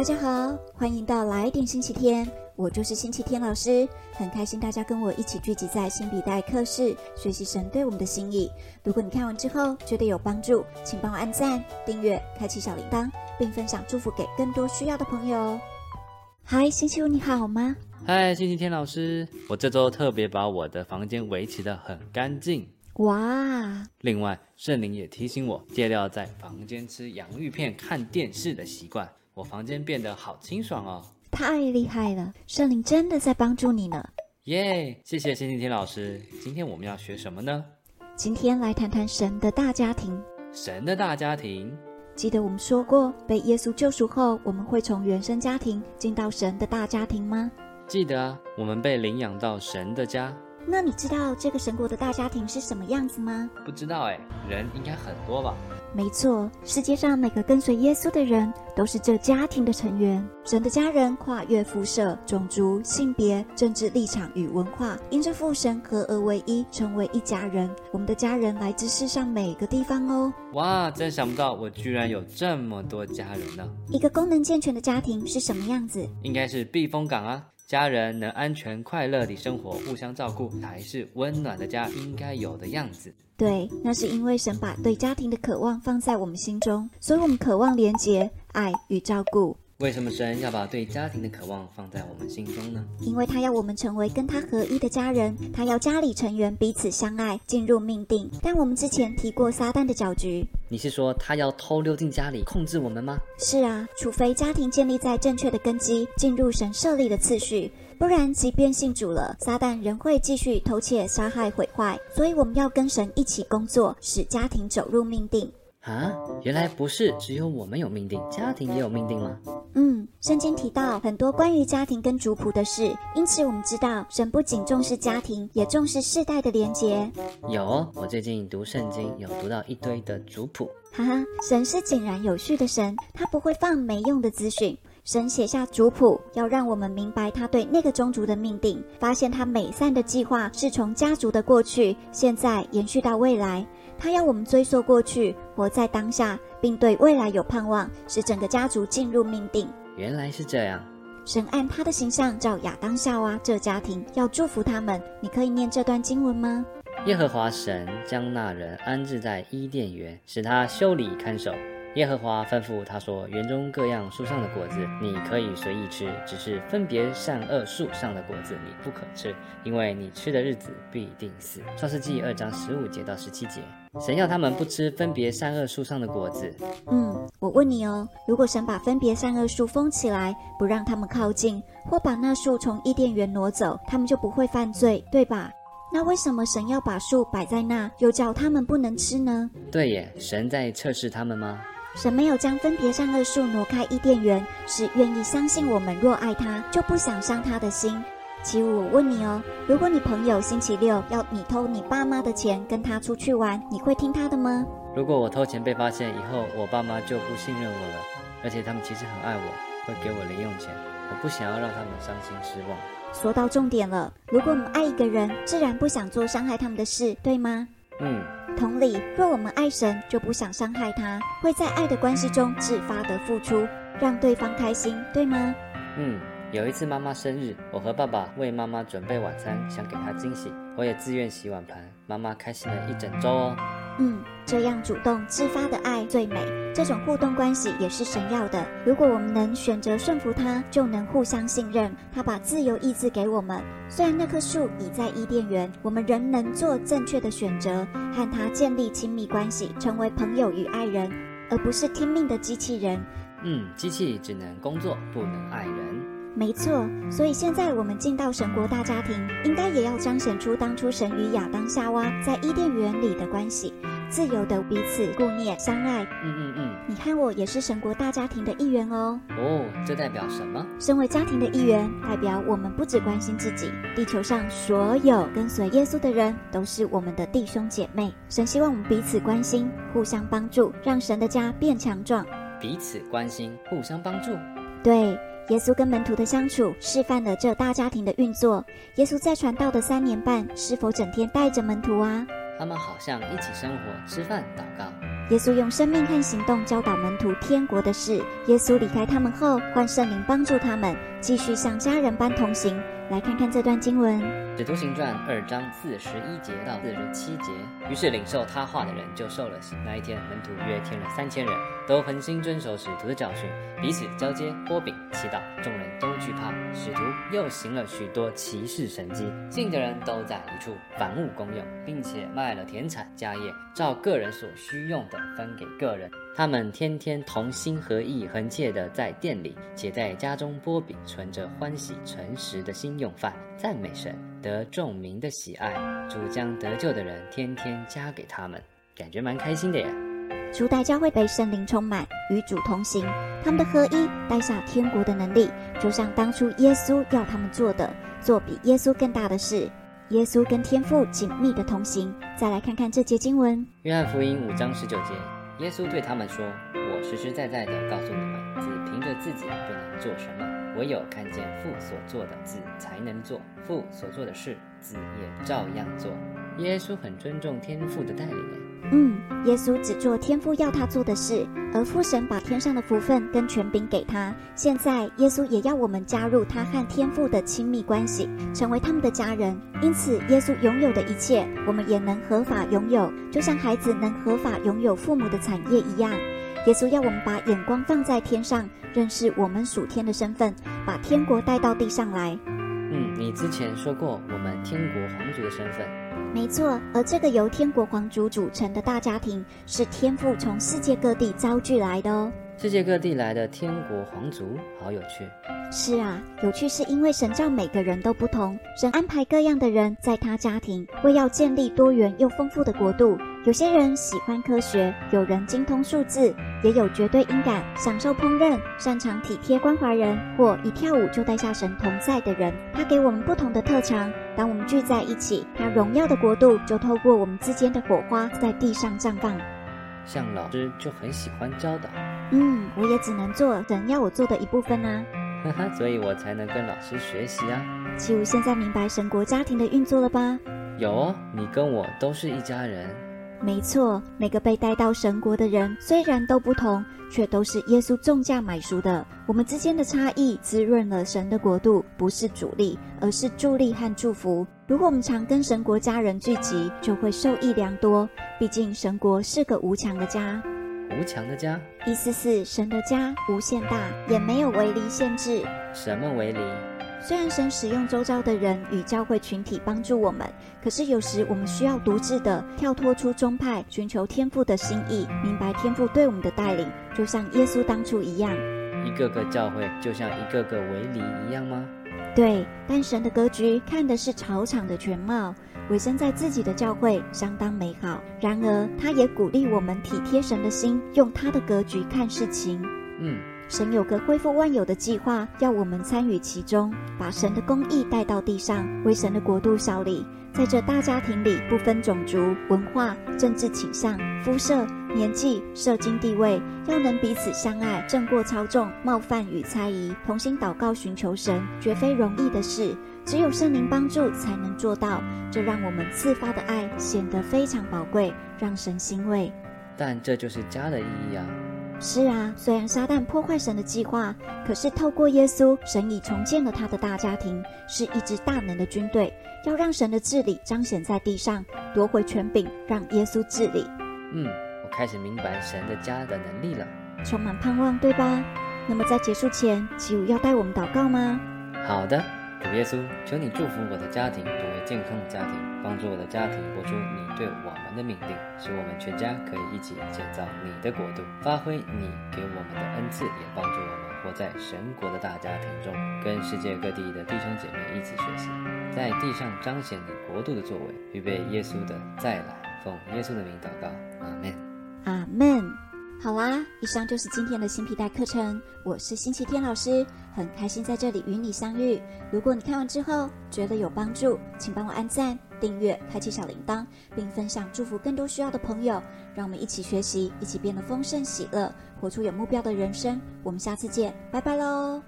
大家好，欢迎到来点星期天，我就是星期天老师，很开心大家跟我一起聚集在新笔袋课室，学习神对我们的心意。如果你看完之后觉得有帮助，请帮我按赞、订阅、开启小铃铛，并分享祝福给更多需要的朋友哦。嗨，星期五你好吗？嗨，星期天老师，我这周特别把我的房间维持的很干净。哇，另外，圣灵也提醒我戒掉在房间吃洋芋片、看电视的习惯，我房间变得好清爽哦。太厉害了，圣灵真的在帮助你呢。耶，谢谢星期天老师。今天我们要学什么呢？今天来谈谈神的大家庭。神的大家庭。记得我们说过，被耶稣救赎后，我们会从原生家庭进到神的大家庭吗？记得啊，我们被领养到神的家。那你知道这个神国的大家庭是什么样子吗？不知道哎，人应该很多吧？没错，世界上每个跟随耶稣的人都是这家庭的成员。神的家人跨越肤色、种族、性别、政治立场与文化，因着父神合而为一，成为一家人。我们的家人来自世上每个地方哦。哇，真想不到我居然有这么多家人呢！一个功能健全的家庭是什么样子？应该是避风港啊。家人能安全快乐地生活，互相照顾，才是温暖的家应该有的样子。对，那是因为神把对家庭的渴望放在我们心中，所以我们渴望连结、爱与照顾。为什么神要把对家庭的渴望放在我们心中呢？因为他要我们成为跟他合一的家人，他要家里成员彼此相爱，进入命定。但我们之前提过撒旦的搅局，你是说他要偷溜进家里控制我们吗？是啊，除非家庭建立在正确的根基，进入神设立的次序，不然即便信主了，撒旦仍会继续偷窃、杀害、毁坏。所以我们要跟神一起工作，使家庭走入命定。啊，原来不是只有我们有命定，家庭也有命定吗？嗯，圣经提到很多关于家庭跟族谱的事，因此我们知道神不仅重视家庭，也重视世代的连结。有，我最近读圣经有读到一堆的族谱。哈哈，神是井然有序的神，他不会放没用的资讯。神写下族谱，要让我们明白他对那个宗族的命定，发现他美善的计划是从家族的过去、现在延续到未来。他要我们追溯过去，活在当下，并对未来有盼望，使整个家族进入命定。原来是这样。神按他的形象造亚当夏娃这家庭，要祝福他们。你可以念这段经文吗？耶和华神将那人安置在伊甸园，使他修理看守。耶和华吩咐他说：“园中各样树上的果子，你可以随意吃；只是分别善恶树上的果子，你不可吃，因为你吃的日子必定死。”创世纪二章十五节到十七节，神要他们不吃分别善恶树上的果子。嗯，我问你哦，如果神把分别善恶树封起来，不让他们靠近，或把那树从伊甸园挪走，他们就不会犯罪，对吧？那为什么神要把树摆在那，又叫他们不能吃呢？对耶，神在测试他们吗？神没有将分别善恶树挪开伊甸园，是愿意相信我们若爱他，就不想伤他的心。其五，我问你哦，如果你朋友星期六要你偷你爸妈的钱跟他出去玩，你会听他的吗？如果我偷钱被发现以后，我爸妈就不信任我了，而且他们其实很爱我，会给我零用钱，我不想要让他们伤心失望。说到重点了，如果我们爱一个人，自然不想做伤害他们的事，对吗？嗯。同理，若我们爱神，就不想伤害他，会在爱的关系中自发的付出，让对方开心，对吗？嗯，有一次妈妈生日，我和爸爸为妈妈准备晚餐，想给她惊喜，我也自愿洗碗盘，妈妈开心了一整周哦。嗯，这样主动自发的爱最美，这种互动关系也是神要的。如果我们能选择顺服他，就能互相信任。他把自由意志给我们，虽然那棵树已在伊甸园，我们仍能做正确的选择，和他建立亲密关系，成为朋友与爱人，而不是听命的机器人。嗯，机器只能工作，不能爱人。没错，所以现在我们进到神国大家庭，应该也要彰显出当初神与亚当夏娃在伊甸园里的关系，自由的彼此顾念相爱。嗯嗯嗯，你和我也是神国大家庭的一员哦。哦，这代表什么？身为家庭的一员，代表我们不只关心自己，地球上所有跟随耶稣的人都是我们的弟兄姐妹。神希望我们彼此关心，互相帮助，让神的家变强壮。彼此关心，互相帮助。对。耶稣跟门徒的相处，示范了这大家庭的运作。耶稣在传道的三年半，是否整天带着门徒啊？他们好像一起生活、吃饭、祷告。耶稣用生命和行动教导门徒天国的事。耶稣离开他们后，换圣灵帮助他们，继续像家人般同行。来看看这段经文，《使徒行传》二章四十一节到四十七节。于是领受他话的人就受了洗。那一天，门徒约添了三千人，都恒心遵守使徒的教训，彼此交接、拨饼、祈祷。众人都惧怕。使徒又行了许多奇事神迹，信的人都在一处，凡物公用，并且卖了田产家业，照个人所需用的分给个人。他们天天同心合意、恒切的在店里，且在家中波比，存着欢喜诚实的心用饭，赞美神，得众民的喜爱。主将得救的人天天加给他们，感觉蛮开心的耶。初代教会被圣灵充满，与主同行，他们的合一带下天国的能力，就像当初耶稣要他们做的，做比耶稣更大的事。耶稣跟天父紧密的同行。再来看看这节经文，约翰福音五章十九节。耶稣对他们说：“我实实在在的告诉你们，只凭着自己不能做什么，唯有看见父所做的，子才能做。父所做的事，子也照样做。”耶稣很尊重天父的带领。嗯，耶稣只做天父要他做的事，而父神把天上的福分跟权柄给他。现在耶稣也要我们加入他和天父的亲密关系，成为他们的家人。因此，耶稣拥有的一切，我们也能合法拥有，就像孩子能合法拥有父母的产业一样。耶稣要我们把眼光放在天上，认识我们属天的身份，把天国带到地上来。嗯，你之前说过我们天国皇族的身份。没错，而这个由天国皇族组成的大家庭，是天父从世界各地招聚来的哦。世界各地来的天国皇族，好有趣。是啊，有趣是因为神造每个人都不同，神安排各样的人在他家庭，为要建立多元又丰富的国度。有些人喜欢科学，有人精通数字，也有绝对音感、享受烹饪、擅长体贴关怀人，或一跳舞就带下神同在的人。他给我们不同的特长，当我们聚在一起，他荣耀的国度就透过我们之间的火花在地上绽放。像老师就很喜欢教导，嗯，我也只能做神要我做的一部分啊，哈哈，所以我才能跟老师学习啊。七五现在明白神国家庭的运作了吧？有哦，你跟我都是一家人。没错，每个被带到神国的人虽然都不同，却都是耶稣重价买赎的。我们之间的差异滋润了神的国度，不是阻力，而是助力和祝福。如果我们常跟神国家人聚集，就会受益良多。毕竟神国是个无墙的家，无墙的家，意思是神的家无限大，也没有为篱限制。什么为篱？虽然神使用周遭的人与教会群体帮助我们，可是有时我们需要独自的跳脱出宗派，寻求天父的心意，明白天父对我们的带领，就像耶稣当初一样。一个个教会就像一个个围篱一样吗？对，但神的格局看的是草场的全貌。委身在自己的教会相当美好，然而他也鼓励我们体贴神的心，用他的格局看事情。嗯。神有个恢复万有的计划，要我们参与其中，把神的公义带到地上，为神的国度效力。在这大家庭里，不分种族、文化、政治倾向、肤色、年纪、社经地位，要能彼此相爱，胜过操纵、冒犯与猜疑。同心祷告，寻求神，绝非容易的事。只有圣灵帮助，才能做到。这让我们自发的爱显得非常宝贵，让神欣慰。但这就是家的意义啊。是啊，虽然撒旦破坏神的计划，可是透过耶稣，神已重建了他的大家庭，是一支大能的军队，要让神的治理彰显在地上，夺回权柄，让耶稣治理。嗯，我开始明白神的家的能力了，充满盼望，对吧？那么在结束前，齐武要带我们祷告吗？好的。主耶稣，求你祝福我的家庭，健康的家庭，帮助我的家庭活出你对我们的命令，使我们全家可以一起建造你的国度，发挥你给我们的恩赐，也帮助我们活在神国的大家庭中，跟世界各地的弟兄姐妹一起学习，在地上彰显你国度的作为，预备耶稣的再来。奉耶稣的名祷告，阿门。阿门。好啦，以上就是今天的新皮带课程。我是星期天老师，很开心在这里与你相遇。如果你看完之后觉得有帮助，请帮我按赞、订阅、开启小铃铛，并分享祝福更多需要的朋友。让我们一起学习，一起变得丰盛喜乐，活出有目标的人生。我们下次见，拜拜喽。